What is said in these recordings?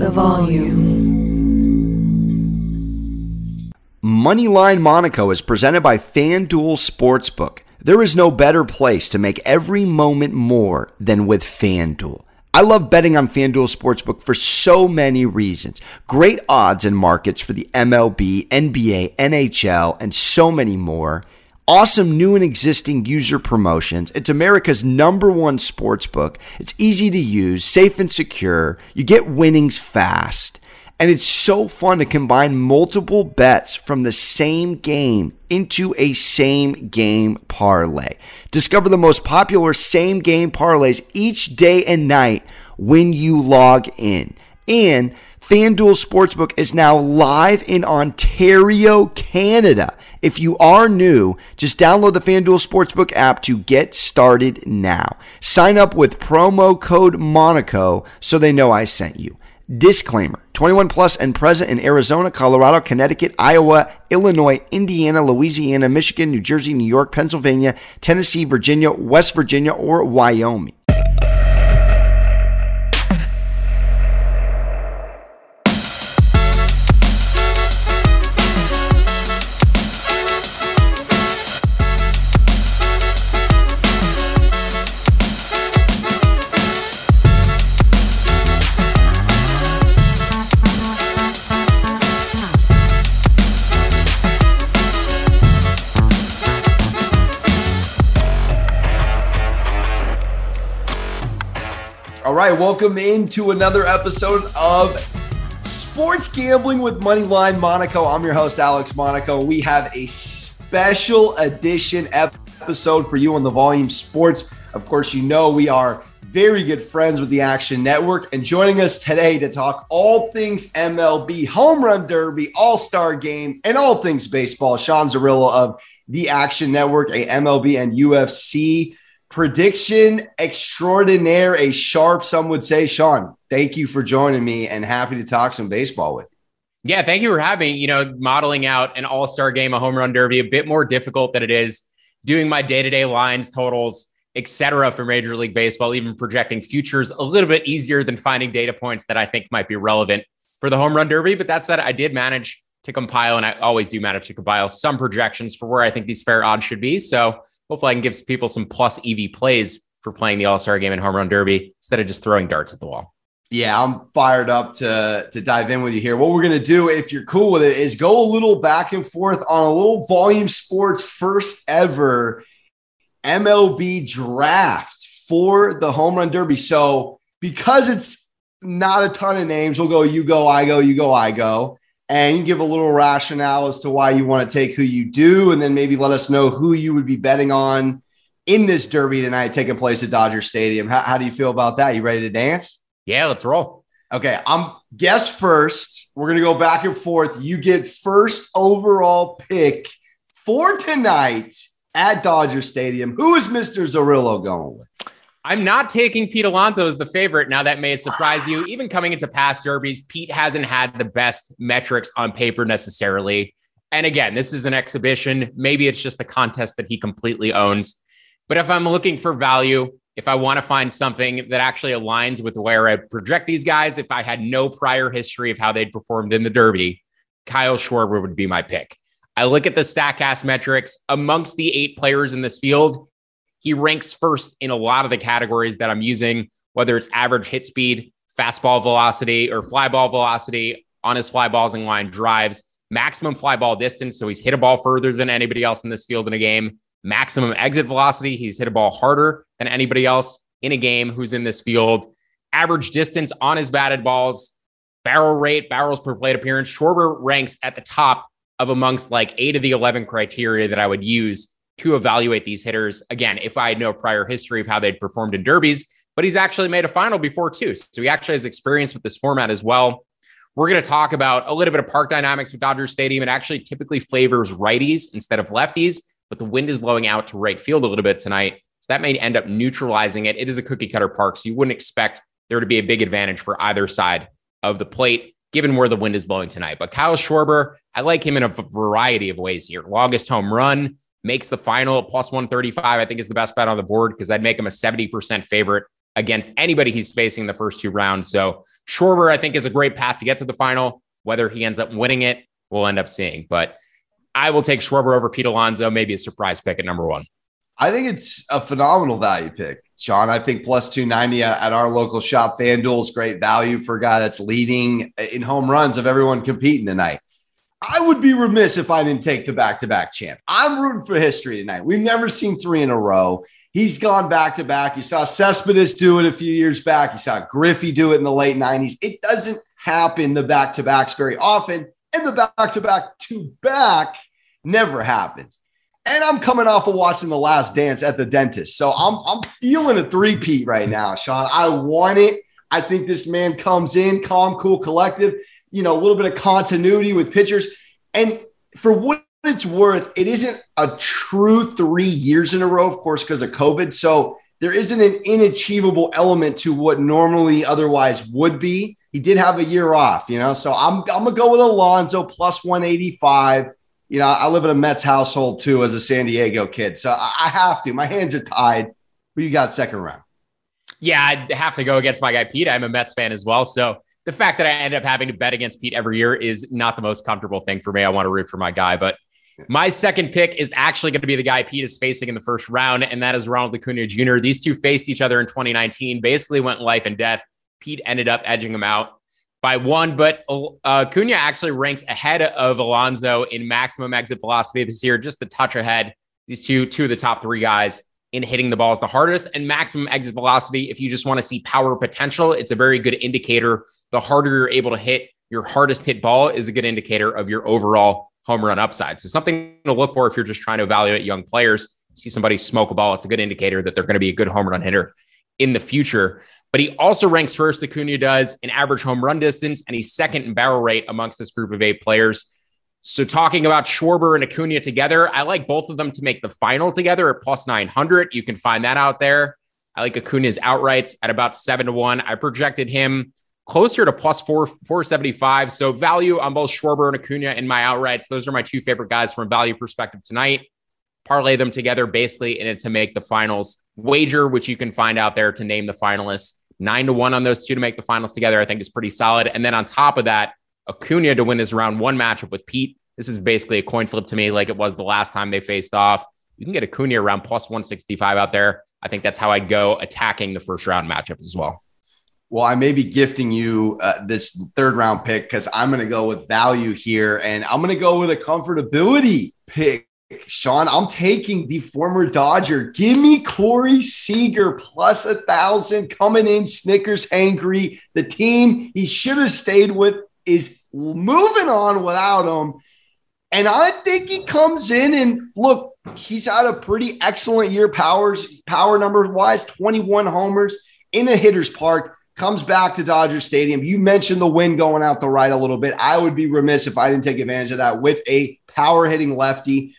the volume. Moneyline Monaco is presented by FanDuel Sportsbook. There is no better place to make every moment more than with FanDuel. I love betting on FanDuel Sportsbook for so many reasons. Great odds and markets for the MLB, NBA, NHL, and so many more. Awesome new and existing user promotions. It's America's number one sports book. It's easy to use, safe and secure. You get winnings fast. And it's so fun to combine multiple bets from the same game into a same game parlay. Discover the most popular same game parlays each day and night when you log in. And FanDuel Sportsbook is now live in Ontario, Canada. If you are new, just download the FanDuel Sportsbook app to get started now. Sign up with promo code Monaco so they know I sent you. Disclaimer 21 plus and present in Arizona, Colorado, Connecticut, Iowa, Illinois, Indiana, Louisiana, Michigan, New Jersey, New York, Pennsylvania, Tennessee, Virginia, West Virginia, or Wyoming. Right, welcome into another episode of Sports Gambling with Moneyline Monaco. I'm your host, Alex Monaco. We have a special edition episode for you on the Volume Sports. Of course, you know we are very good friends with the Action Network. And joining us today to talk all things MLB, Home Run Derby, All Star Game, and all things baseball, Sean Zerillo of the Action Network, a MLB and UFC prediction extraordinaire, a sharp, some would say. Sean, thank you for joining me and happy to talk some baseball with you. Yeah, thank you for having, you know, modeling out an all-star game, a home run derby, a bit more difficult than it is doing my day-to-day lines, totals, etc. for Major League Baseball, even projecting futures a little bit easier than finding data points that I think might be relevant for the home run derby. But that said, I did manage to compile, and I always do manage to compile some projections for where I think these fair odds should be. So hopefully I can give people some plus EV plays for playing the All Star game and Home Run Derby instead of just throwing darts at the wall. Yeah, I'm fired up to to dive in with you here. What we're gonna do, if you're cool with it, is go a little back and forth on a little volume sports first ever MLB draft for the home run derby. So because it's not a ton of names, we'll go you go, I go, you go, I go and give a little rationale as to why you want to take who you do, and then maybe let us know who you would be betting on in this derby tonight taking place at Dodger Stadium. How, how do you feel about that? You ready to dance? Yeah, let's roll. Okay, I'm guess first. We're gonna go back and forth. You get first overall pick for tonight at Dodger Stadium. Who is Mr. Zerillo going with? I'm not taking Pete Alonso as the favorite. Now that may surprise you. Even coming into past derbies, Pete hasn't had the best metrics on paper necessarily. And again, this is an exhibition. Maybe it's just the contest that he completely owns. But if I'm looking for value, if I want to find something that actually aligns with where I project these guys, if I had no prior history of how they'd performed in the Derby, Kyle Schwarber would be my pick. I look at the StatCast metrics amongst the eight players in this field. He ranks first in a lot of the categories that I'm using, whether it's average hit speed, fastball velocity, or fly ball velocity on his fly balls and line drives, maximum fly ball distance. So he's hit a ball further than anybody else in this field in a game. Maximum exit velocity. He's hit a ball harder than anybody else in a game who's in this field. Average distance on his batted balls, barrel rate, barrels per plate appearance. Schwarber ranks at the top of amongst like eight of the 11 criteria that I would use to evaluate these hitters. Again, if I had no prior history of how they'd performed in derbies, but he's actually made a final before too. So he actually has experience with this format as well. We're going to talk about a little bit of park dynamics with Dodger Stadium. It actually typically favors righties instead of lefties, but the wind is blowing out to right field a little bit tonight. So that may end up neutralizing it. It is a cookie cutter park, so you wouldn't expect there to be a big advantage for either side of the plate, given where the wind is blowing tonight. But Kyle Schwarber, I like him in a variety of ways here. Longest home run, makes the final plus 135, I think is the best bet on the board because I'd make him a 70% favorite against anybody he's facing the first two rounds. So Schwarber, I think, is a great path to get to the final. Whether he ends up winning it, we'll end up seeing. But I will take Schwarber over Pete Alonso, maybe a surprise pick at number one. I think it's a phenomenal value pick, Sean. I think plus 290 at our local shop, FanDuel is great value for a guy that's leading in home runs of everyone competing tonight. I would be remiss if I didn't take the back to back champ. I'm rooting for history tonight. We've never seen three in a row. He's gone back to back. You saw Cespedes do it a few years back. You saw Griffey do it in the late 90s. It doesn't happen the back to backs very often. And the back to back to back never happens. And I'm coming off of watching The Last Dance at the dentist. So I'm, I'm feeling a three-peat right now, Sean. I want it. I think this man comes in calm, cool, collective, you know, a little bit of continuity with pitchers. And for what it's worth, it isn't a true three years in a row, of course, because of COVID. So there isn't an inachievable element to what normally otherwise would be. He did have a year off, you know. So I'm, I'm gonna go with Alonso plus 185. You know, I live in a Mets household too as a San Diego kid. So I have to. My hands are tied. Who you got second round? Yeah, I'd have to go against my guy Pete. I'm a Mets fan as well. So the fact that I end up having to bet against Pete every year is not the most comfortable thing for me. I want to root for my guy, but my second pick is actually going to be the guy Pete is facing in the first round, and that is Ronald Acuna Jr. These two faced each other in 2019, basically went life and death. Pete ended up edging him out by one, but uh, Acuna actually ranks ahead of Alonso in maximum exit velocity this year, just a touch ahead. These two, two of the top three guys in hitting the balls the hardest and maximum exit velocity. If you just want to see power potential, it's a very good indicator. The harder you're able to hit, your hardest hit ball is a good indicator of your overall home run upside. So something to look for if you're just trying to evaluate young players. See somebody smoke a ball, it's a good indicator that they're going to be a good home run hitter in the future. But he also ranks first, Acuna does, in average home run distance, and he's second in barrel rate amongst this group of eight players. So talking about Schwarber and Acuna together, I like both of them to make the final together at plus 900. You can find that out there. I like Acuna's outrights at about seven to one. I projected him closer to plus four, 475. So value on both Schwarber and Acuna in my outrights. Those are my two favorite guys from a value perspective tonight. Parlay them together basically in it to make the finals wager, which you can find out there to name the finalists. Nine to one on those two to make the finals together, I think is pretty solid. And then on top of that, Acuna to win this round one matchup with Pete. This is basically a coin flip to me, like it was the last time they faced off. You can get Acuna around plus 165 out there. I think that's how I'd go attacking the first round matchup as well. Well, I may be gifting you uh, this third round pick because I'm going to go with value here and I'm going to go with a comfortability pick. Sean, I'm taking the former Dodger. Give me Corey Seager plus a thousand coming in, Snickers angry. The team he should have stayed with is moving on without him. And I think he comes in and look, he's had a pretty excellent year, powers, power numbers wise, 21 homers in a hitter's park comes back to Dodger Stadium. You mentioned the wind going out the right a little bit. I would be remiss if I didn't take advantage of that with a power hitting lefty.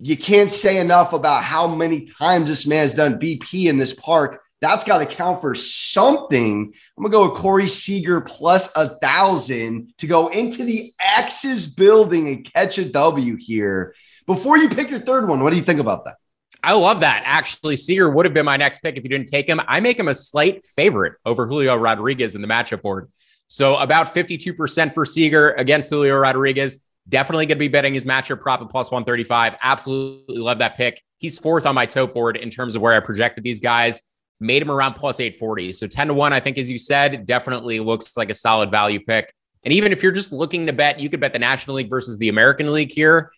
You can't say enough about how many times this man has done BP in this park. That's got to count for something. I'm gonna go with Corey Seager plus a thousand to go into the X's building and catch a W here. Before you pick your third one, what do you think about that? I love that. Actually, Seager would have been my next pick if you didn't take him. I make him a slight favorite over Julio Rodriguez in the matchup board. So about 52% for Seager against Julio Rodriguez. Definitely going to be betting his matchup prop at plus 135. Absolutely love that pick. He's fourth on my tote board in terms of where I projected these guys. Made him around plus 840. So 10 to 1, I think, as you said, definitely looks like a solid value pick. And even if you're just looking to bet, you could bet the National League versus the American League here.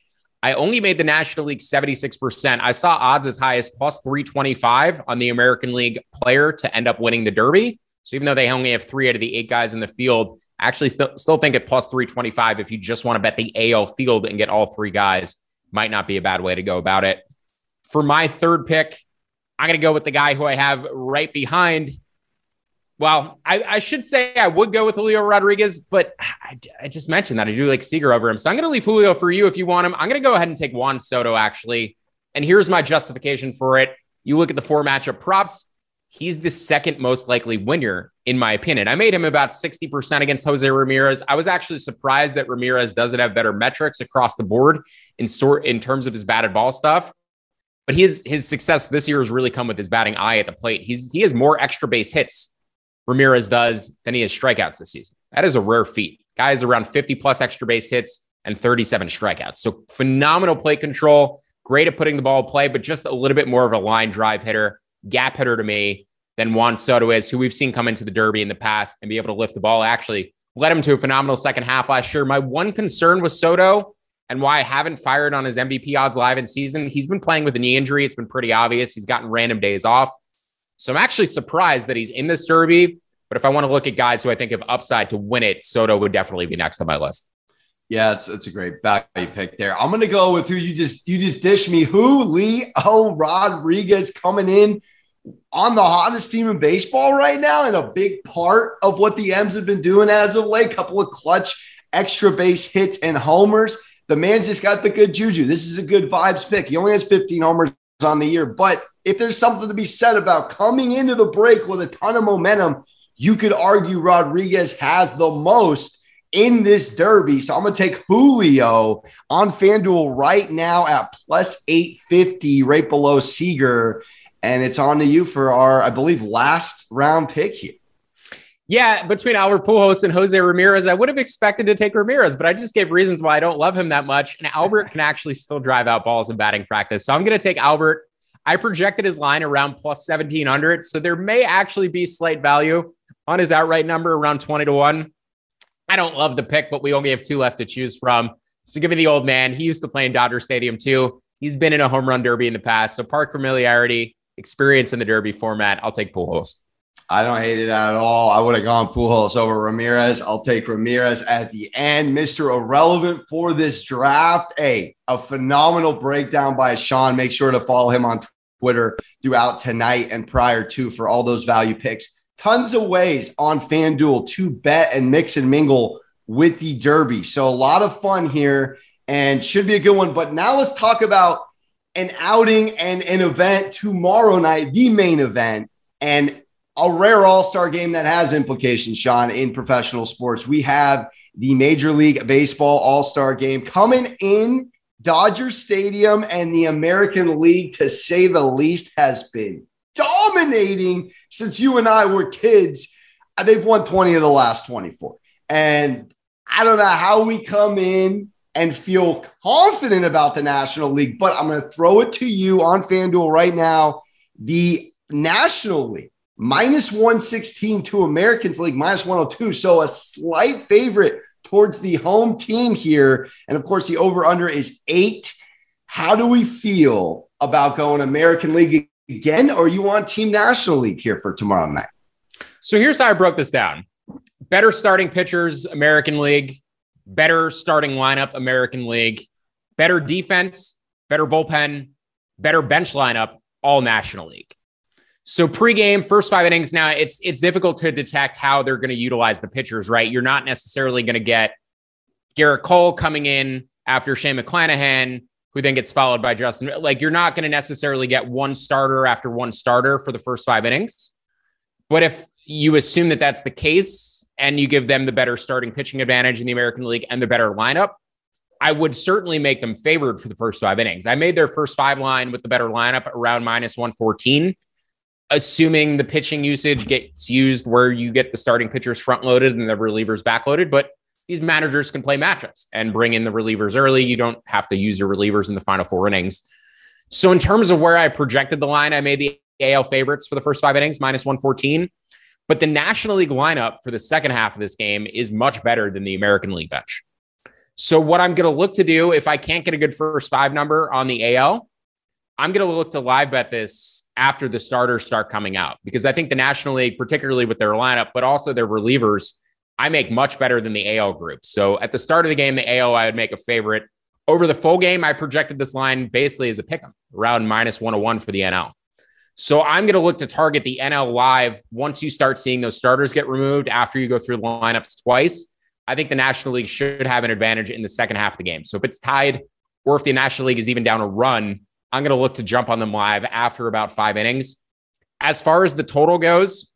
I only made the National League 76%. I saw odds as high as plus 325 on the American League player to end up winning the Derby. So even though they only have three out of the eight guys in the field, I actually st- still think at plus 325, if you just want to bet the AL field and get all three guys, might not be a bad way to go about it. For my third pick, I'm going to go with the guy who I have right behind well, I, I, should say I would go with Julio Rodriguez, but I, I, just mentioned that I do like Seager over him. So I'm going to leave Julio for you if you want him. I'm going to go ahead and take Juan Soto, actually. And here's my justification for it. You look at the four matchup props, he's the second most likely winner, in my opinion. I made him about 60% against Jose Ramirez. I was actually surprised that Ramirez doesn't have better metrics across the board in sort in terms of his batted ball stuff. But his his success this year has really come with his batting eye at the plate. He's he has more extra base hits Ramirez does than he has strikeouts this season. That is a rare feat. Guys around 50 plus extra base hits and 37 strikeouts. So phenomenal plate control, great at putting the ball in play, but just a little bit more of a line drive hitter, gap hitter to me than Juan Soto is, who we've seen come into the Derby in the past and be able to lift the ball. Actually, led him to a phenomenal second half last year. My one concern with Soto and why I haven't fired on his MVP odds live in season, he's been playing with a knee injury. It's been pretty obvious. He's gotten random days off. So I'm actually surprised that he's in this Derby. But if I want to look at guys who I think have upside to win it, Soto would definitely be next on my list. Yeah, it's it's a great value pick there. I'm gonna go with who you just you just dish me. Who Lee Leo Rodriguez coming in on the hottest team in baseball right now, and a big part of what the M's have been doing as of late. Couple of clutch extra base hits and homers. The man's just got the good juju. This is a good vibes pick. He only has 15 homers on the year, but if there's something to be said about coming into the break with a ton of momentum, you could argue Rodriguez has the most in this derby. So I'm going to take Julio on FanDuel right now at plus 850, right below Seager. And it's on to you for our, I believe, last round pick here. Yeah, between Albert Pujols and Jose Ramirez, I would have expected to take Ramirez, but I just gave reasons why I don't love him that much. And Albert can actually still drive out balls in batting practice. So I'm going to take Albert. I projected his line around plus 1700. So there may actually be slight value on his outright number around 20 to 1. I don't love the pick, but we only have two left to choose from. So give me the old man. He used to play in Dodger Stadium too. He's been in a home run derby in the past. So park familiarity, experience in the derby format. I'll take Pujols. I don't hate it at all. I would have gone Pujols over Ramirez. I'll take Ramirez at the end. Mr. Irrelevant for this draft. Hey, a phenomenal breakdown by Sean. Make sure to follow him on Twitter throughout tonight and prior to for all those value picks tons of ways on FanDuel to bet and mix and mingle with the Derby. So a lot of fun here and should be a good one. But now let's talk about an outing and an event tomorrow night, the main event, and a rare all star game that has implications, Sean, in professional sports. We have the Major League Baseball All Star game coming in Dodger Stadium, and the American League, to say the least, has been dominating since you and I were kids. They've won 20 of the last 24. And I don't know how we come in and feel confident about the National League, but I'm going to throw it to you on FanDuel right now. The National League minus 116 to Americans League minus 102. So a slight favorite towards the home team here. And of course, the over under is eight. How do we feel about going American League again, or you want Team National League here for tomorrow night? So here's how I broke this down better starting pitchers, American League, better starting lineup, American League, better defense, better bullpen, better bench lineup, all National League. So pregame, first five innings. Now it's it's difficult to detect how they're going to utilize the pitchers, right? You're not necessarily going to get Gerrit Cole coming in after Shane McClanahan who then gets followed by Justin. Like you're not going to necessarily get one starter after one starter for the first five innings. But if you assume that that's the case and you give them the better starting pitching advantage in the American League and the better lineup, I would certainly make them favored for the first five innings. I made their first five line with the better lineup around minus 114, assuming the pitching usage gets used where you get the starting pitchers front loaded and the relievers back loaded. But these managers can play matchups and bring in the relievers early. You don't have to use your relievers in the final four innings. So, in terms of where I projected the line, I made the AL favorites for the first five innings, minus 114. But the National League lineup for the second half of this game is much better than the American League bench. So, what I'm going to look to do if I can't get a good first five number on the AL, I'm going to look to live bet this after the starters start coming out because I think the National League, particularly with their lineup, but also their relievers, I make much better than the AL group. So at the start of the game, the AL I would make a favorite. Over the full game, I projected this line basically as a pick 'em, around minus 101 for the NL. So I'm going to look to target the NL live once you start seeing those starters get removed after you go through the lineups twice. I think the National League should have an advantage in the second half of the game. So if it's tied or if the National League is even down a run, I'm going to look to jump on them live after about five innings. As far as the total goes,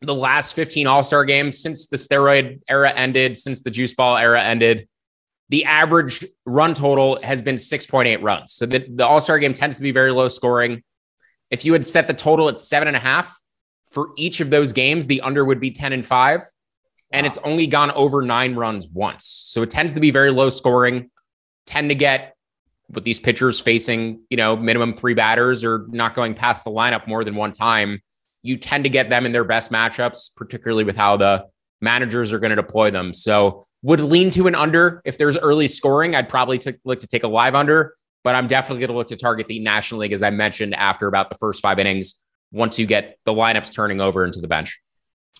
the last 15 All Star games since the steroid era ended, since the juice ball era ended, the average run total has been 6.8 runs. So the, the All Star game tends to be very low scoring. If you had set the total at seven and a half for each of those games, the under would be 10 and five. And wow. it's only gone over nine runs once. So it tends to be very low scoring, tend to get with these pitchers facing, you know, minimum three batters or not going past the lineup more than one time. You tend to get them in their best matchups, particularly with how the managers are going to deploy them. So would lean to an under if there's early scoring. I'd probably t- look to take a live under, but I'm definitely going to look to target the National League, as I mentioned, after about the first five innings, once you get the lineups turning over into the bench.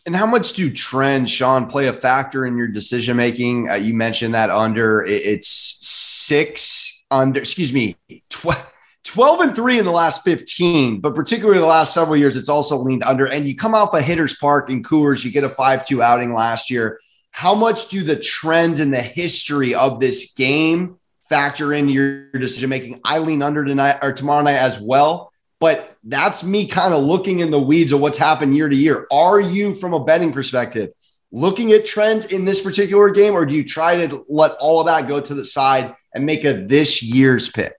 And how much do trends, Sean, play a factor in your decision making? Uh, you mentioned that under it's six under, excuse me, 12, 12 and three in the last 15, but particularly the last several years, it's also leaned under. And you come off a hitter's park in Coors, you get a 5 2 outing last year how much do the trends and the history of this game factor into your decision making? I lean under tonight or tomorrow night as well. But that's me kind of looking in the weeds of what's happened year to year. Are you, from a betting perspective, looking at trends in this particular game, or do you try to let all of that go to the side and make a this year's pick?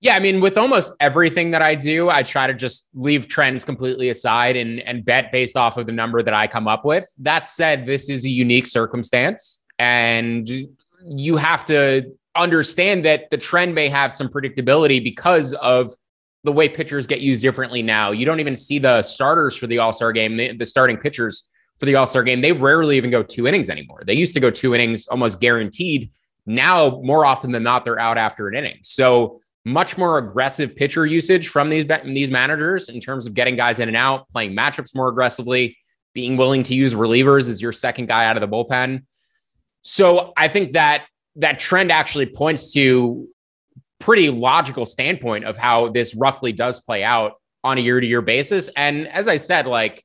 Yeah, I mean, with almost everything that I do, I try to just leave trends completely aside and and bet based off of the number that I come up with. That said, this is a unique circumstance, and you have to understand that the trend may have some predictability because of the way pitchers get used differently now. You don't even see the starters for the All Star game, the, the starting pitchers for the All Star game. They rarely even go two innings anymore. They used to go two innings almost guaranteed. Now, more often than not, they're out after an inning. So much more aggressive pitcher usage from these these managers in terms of getting guys in and out, playing matchups more aggressively, being willing to use relievers as your second guy out of the bullpen. So I think that that trend actually points to pretty logical standpoint of how this roughly does play out on a year to year basis. And as I said, like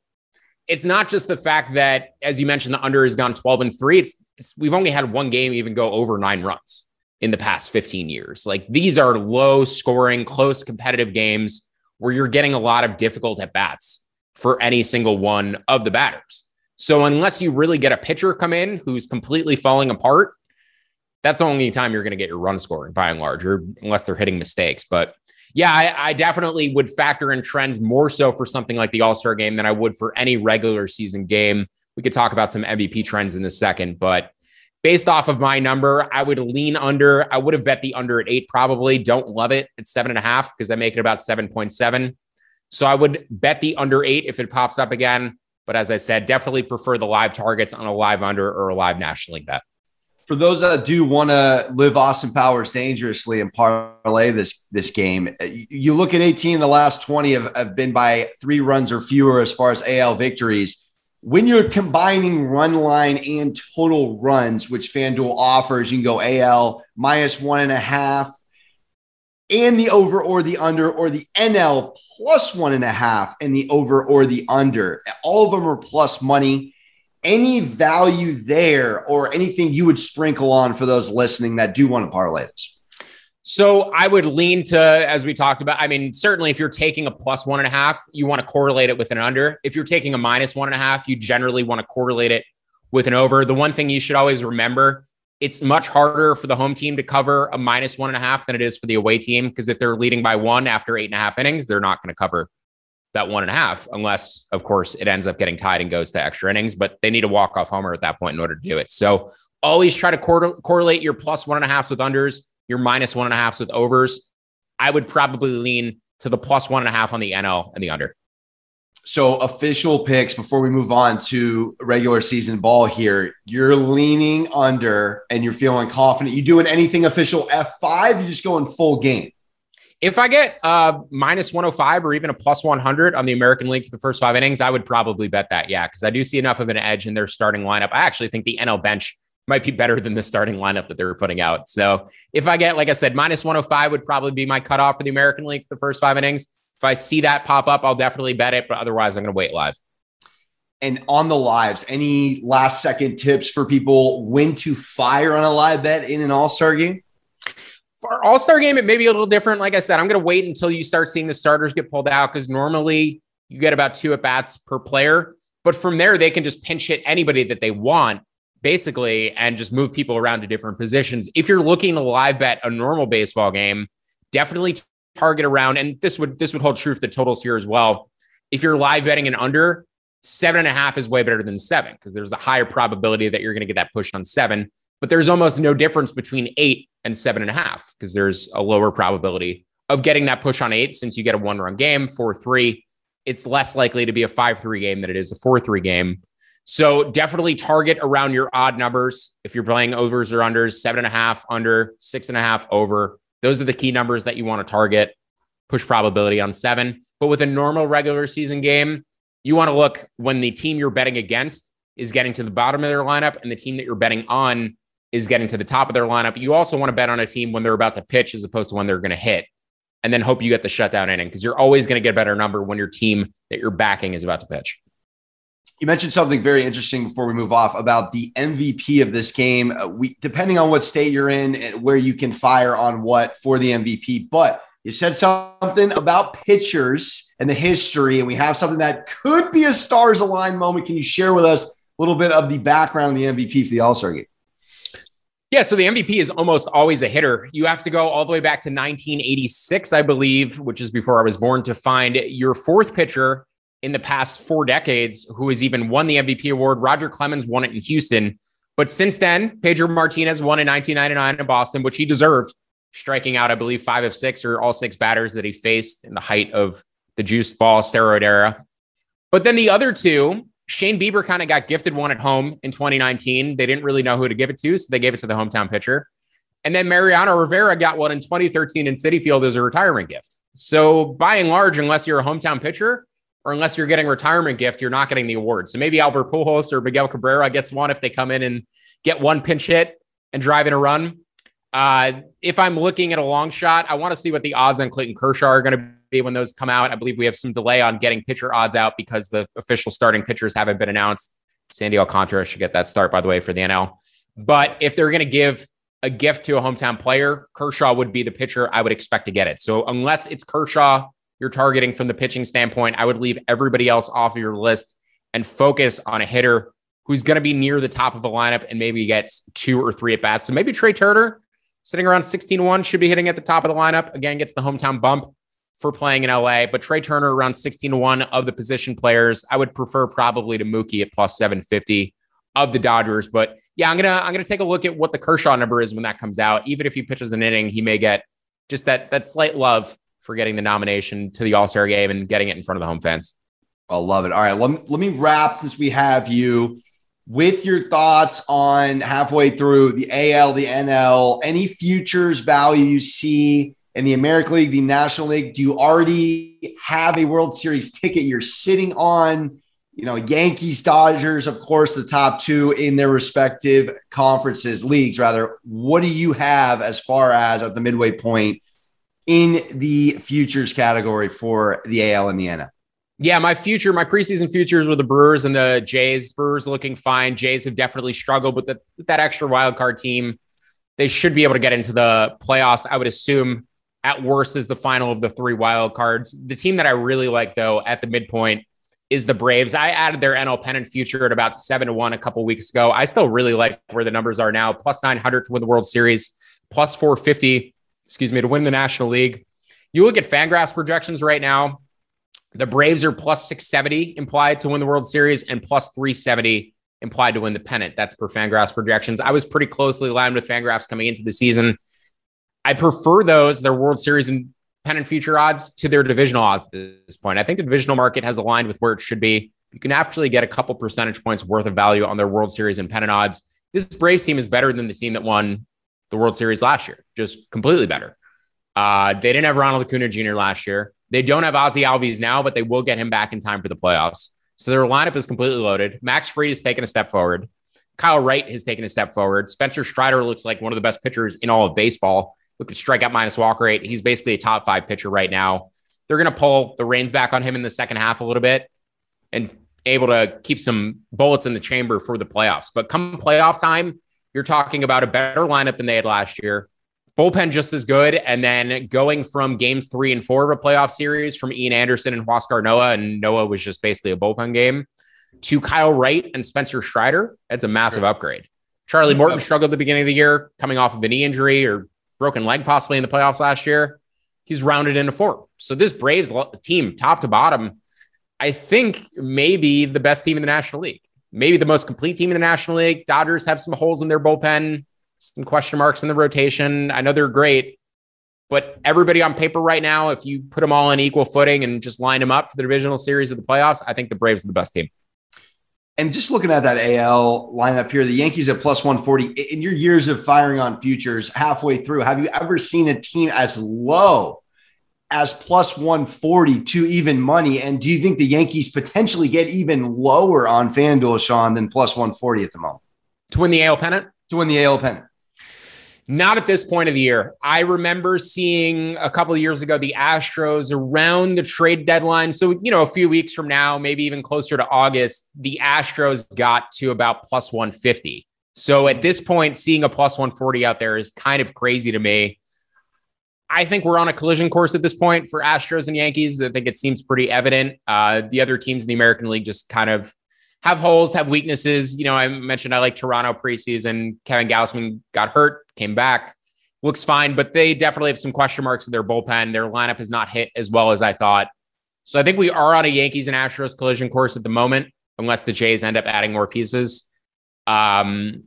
it's not just the fact that, as you mentioned, the under has gone 12 and three. It's, it's we've only had one game even go over nine runs in the past 15 years. Like these are low scoring, close competitive games where you're getting a lot of difficult at bats for any single one of the batters. So unless you really get a pitcher come in who's completely falling apart, that's the only time you're going to get your run scoring by and large, or unless they're hitting mistakes. But yeah, I, I definitely would factor in trends more so for something like the All Star game than I would for any regular season game. We could talk about some MVP trends in a second, but based off of my number, I would lean under. I would have bet the under at eight, probably. Don't love it at seven and a half because I make it about 7.7. So I would bet the under eight if it pops up again. But as I said, definitely prefer the live targets on a live under or a live National League bet. For those that do want to live Austin Powers dangerously and parlay this this game, uh, you look at 18, the last 20 have, have been by three runs or fewer as far as AL victories when you're combining run line and total runs, which FanDuel offers, you can go AL minus one and a half and the over or the under, or the NL plus one and a half and the over or the under. All of them are plus money. Any value there or anything you would sprinkle on for those listening that do want to parlay this? So I would lean to, as we talked about, I mean, certainly if you're taking a plus one and a half, you want to correlate it with an under. If you're taking a minus one and a half, you generally want to correlate it with an over. The one thing you should always remember, it's much harder for the home team to cover a minus one and a half than it is for the away team. Because if they're leading by one after eight and a half innings, they're not going to cover that one and a half, unless, of course, it ends up getting tied and goes to extra innings. But they need a walk off homer at that point in order to do it. So always try to cor- correlate your plus one and a half with unders your minus one and a half with overs. I would probably lean to the plus one and a half on the NL and the under. So, official picks before we move on to regular season ball here. You're leaning under and you're feeling confident. You doing anything official F5? You're just going full game? If I get uh, minus 105 or even a plus 100 on the American League for the first five innings, I would probably bet that. Yeah, because I do see enough of an edge in their starting lineup. I actually think the NL bench might be better than the starting lineup that they were putting out. So if I get, like I said, minus 105 would probably be my cutoff for the American League for the first five innings. If I see that pop up, I'll definitely bet it, but otherwise, I'm going to wait live. And on the lives, any last second tips for people when to fire on a live bet in an all star game? For all star game, it may be a little different. Like I said, I'm going to wait until you start seeing the starters get pulled out because normally you get about two at bats per player. But from there, they can just pinch hit anybody that they want basically and just move people around to different positions. If you're looking to live bet a normal baseball game, definitely target around, and this would this would hold true for the totals here as well. If you're live betting an under, seven and a half is way better than seven because there's a higher probability that you're going to get that push on seven. But there's almost no difference between eight and seven and a half because there's a lower probability of getting that push on eight since you get a one run game, four three. It's less likely to be a five three game than it is a four three game. So definitely target around your odd numbers. If you're playing overs or unders, seven and a half, under, six and a half, over. Those are the key numbers that you want to target. Push probability on seven. But with a normal regular season game, you want to look when the team you're betting against is getting to the bottom of their lineup and the team that you're betting on is getting to the top of their lineup. You also want to bet on a team when they're about to pitch as opposed to when they're going to hit and then hope you get the shutdown inning because you're always going to get a better number when your team that you're backing is about to pitch. You mentioned something very interesting before we move off about the MVP of this game. Uh, we, depending on what state you're in and where you can fire on what for the MVP, but you said something about pitchers and the history, and we have something that could be a stars aligned moment. Can you share with us a little bit of the background of the MVP for the All Star game? Yeah, so the MVP is almost always a hitter. You have to go all the way back to 1986, I believe, which is before I was born, to find your fourth pitcher in the past four decades who has even won the MVP award. Roger Clemens won it in Houston. But since then, Pedro Martinez won in 1999 in Boston, which he deserved, striking out, I believe, five of six or all six batters that he faced in the height of the juice ball steroid era. But then the other two, Shane Bieber kind of got gifted one at home in 2019. They didn't really know who to give it to, so they gave it to the hometown pitcher. And then Mariano Rivera got one in 2013 in Citi Field as a retirement gift. So by and large, unless you're a hometown pitcher, or unless you're getting retirement gift, you're not getting the award. So maybe Albert Pujols or Miguel Cabrera gets one if they come in and get one pinch hit and drive in a run. Uh, if I'm looking at a long shot, I want to see what the odds on Clayton Kershaw are going to be when those come out. I believe we have some delay on getting pitcher odds out because the official starting pitchers haven't been announced. Sandy Alcantara should get that start, by the way, for the NL. But if they're going to give a gift to a hometown player, Kershaw would be the pitcher I would expect to get it. So unless it's Kershaw you're targeting from the pitching standpoint, I would leave everybody else off of your list and focus on a hitter who's going to be near the top of the lineup and maybe gets two or three at bats. So maybe Trea Turner sitting around 16 1 should be hitting at the top of the lineup. Again, gets the hometown bump for playing in LA, but Trea Turner around 16 to 1 of the position players. I would prefer probably to Mookie at plus 750 of the Dodgers. But yeah, I'm gonna I'm gonna take a look at what the Kershaw number is when that comes out. Even if he pitches an inning, he may get just that that slight love for getting the nomination to the All Star game and getting it in front of the home fans. I love it. All right, let me, let me wrap since we have you with your thoughts on halfway through the AL, the NL, any futures value you see in the American League, the National League. Do you already have a World Series ticket you're sitting on? You know, Yankees, Dodgers, of course, the top two in their respective conferences, leagues, rather. What do you have as far as at the midway point in the futures category for the AL and the NL? Yeah, my future, my preseason futures were the Brewers and the Jays. Brewers looking fine. Jays have definitely struggled with, the, that extra wild card team. They should be able to get into the playoffs. I would assume at worst is the final of the three wild cards. The team that I really like though at the midpoint is the Braves. I added their NL pennant future at about seven to one a couple weeks ago. I still really like where the numbers are now. Plus 900 to win the World Series, plus 450 excuse me, to win the National League. You look at Fangraphs projections right now. The Braves are plus 670 implied to win the World Series and plus 370 implied to win the pennant. That's per Fangraphs projections. I was pretty closely aligned with Fangraphs coming into the season. I prefer those, their World Series and pennant future odds, to their divisional odds at this point. I think the divisional market has aligned with where it should be. You can actually get a couple percentage points worth of value on their World Series and pennant odds. This Braves team is better than the team that won the World Series last year, just completely better. Uh, they didn't have Ronald Acuna Jr. last year. They don't have Ozzie Albies now, but they will get him back in time for the playoffs. So their lineup is completely loaded. Max Fried has taken a step forward. Kyle Wright has taken a step forward. Spencer Strider looks like one of the best pitchers in all of baseball. Look at strikeout minus walk rate. He's basically a top five pitcher right now. They're going to pull the reins back on him in the second half a little bit and able to keep some bullets in the chamber for the playoffs. But come playoff time, you're talking about a better lineup than they had last year. Bullpen just as good. And then going from games three and four of a playoff series from Ian Anderson and Huascar Ynoa, and Ynoa was just basically a bullpen game, to Kyle Wright and Spencer Strider. That's a massive upgrade. Charlie Morton struggled at the beginning of the year, coming off of a knee injury or broken leg possibly in the playoffs last year. He's rounded into form. So this Braves team, top to bottom, I think maybe the best team in the National League, maybe the most complete team in the National League. Dodgers have some holes in their bullpen, some question marks in the rotation. I know they're great, but everybody on paper right now, if you put them all on equal footing and just line them up for the divisional series of the playoffs, I think the Braves are the best team. And just looking at that AL lineup here, the Yankees at plus 140. In your years of firing on futures halfway through, have you ever seen a team as low as plus 140 to even money? And do you think the Yankees potentially get even lower on FanDuel, Sean, than plus 140 at the moment? To win the AL pennant? To win the AL pennant. Not at this point of the year. I remember seeing a couple of years ago the Astros around the trade deadline. So, you know, a few weeks from now, maybe even closer to August, the Astros got to about plus 150. So at this point, seeing a plus 140 out there is kind of crazy to me. I think we're on a collision course at this point for Astros and Yankees. I think it seems pretty evident. Uh, the other teams in the American League just kind of have holes, have weaknesses. You know, I mentioned I like Toronto preseason. Kevin Gausman got hurt, came back, looks fine, but they definitely have some question marks in their bullpen. Their lineup has not hit as well as I thought. So I think we are on a Yankees and Astros collision course at the moment, unless the Jays end up adding more pieces. Um,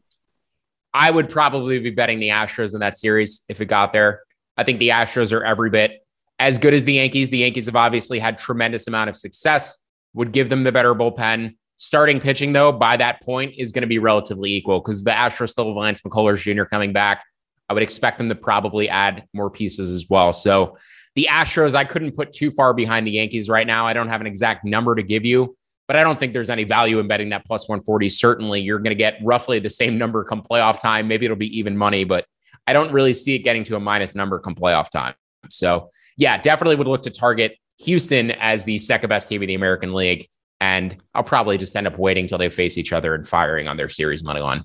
I would probably be betting the Astros in that series if it got there. I think the Astros are every bit as good as the Yankees. The Yankees have obviously had tremendous amount of success, would give them the better bullpen. Starting pitching, though, by that point is going to be relatively equal because the Astros still have Lance McCullers Jr. coming back. I would expect them to probably add more pieces as well. So the Astros, I couldn't put too far behind the Yankees right now. I don't have an exact number to give you, but I don't think there's any value in betting that plus 140. Certainly, you're going to get roughly the same number come playoff time. Maybe it'll be even money, but I don't really see it getting to a minus number come playoff time. So, yeah, definitely would look to target Houston as the second best team in the American League. And I'll probably just end up waiting till they face each other and firing on their series money line.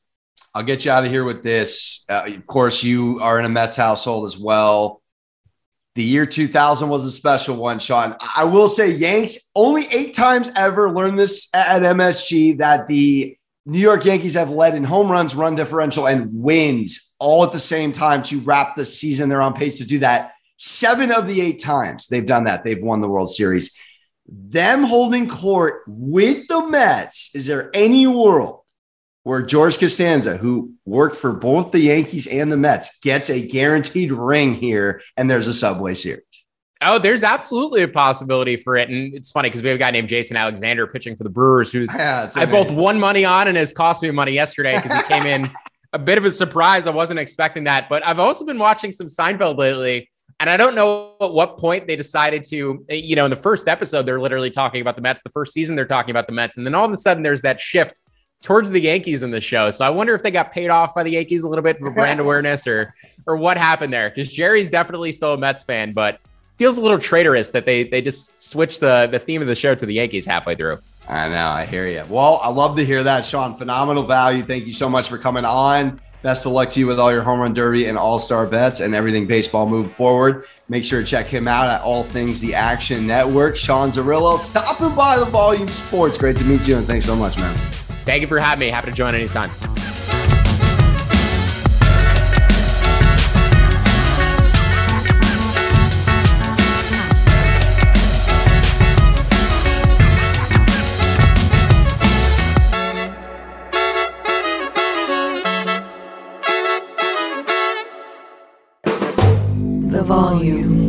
I'll get you out of here with this. Uh, of course, you are in a Mets household as well. The year 2000 was a special one, Sean. I will say, Yanks only eight times ever learned this at MSG that the New York Yankees have led in home runs, run differential, and wins all at the same time to wrap the season. They're on pace to do that. Seven of the eight times they've done that, they've won the World Series them holding court with the Mets, is there any world where George Costanza, who worked for both the Yankees and the Mets, gets a guaranteed ring here and there's a Subway Series? Oh, there's absolutely a possibility for it. And it's funny because we have a guy named Jason Alexander pitching for the Brewers, who's yeah, I both won money on and has cost me money yesterday because he came in a bit of a surprise. I wasn't expecting that. But I've also been watching some Seinfeld lately. And I don't know at what point they decided to, you know, in the first episode, they're literally talking about the Mets. The first season, they're talking about the Mets. And then all of a sudden, there's that shift towards the Yankees in the show. So I wonder if they got paid off by the Yankees a little bit for brand awareness or or what happened there. Because Jerry's definitely still a Mets fan, but feels a little traitorous that they they just switched the the theme of the show to the Yankees halfway through. I know, I hear you. Well, I love to hear that, Sean. Phenomenal value. Thank you so much for coming on. Best of luck to you with all your home run derby and all star bets and everything baseball moving forward. Make sure to check him out at All Things The Action Network. Sean Zerillo, stopping by the Volume Sports. Great to meet you, and thanks so much, man. Thank you for having me. Happy to join anytime. volume.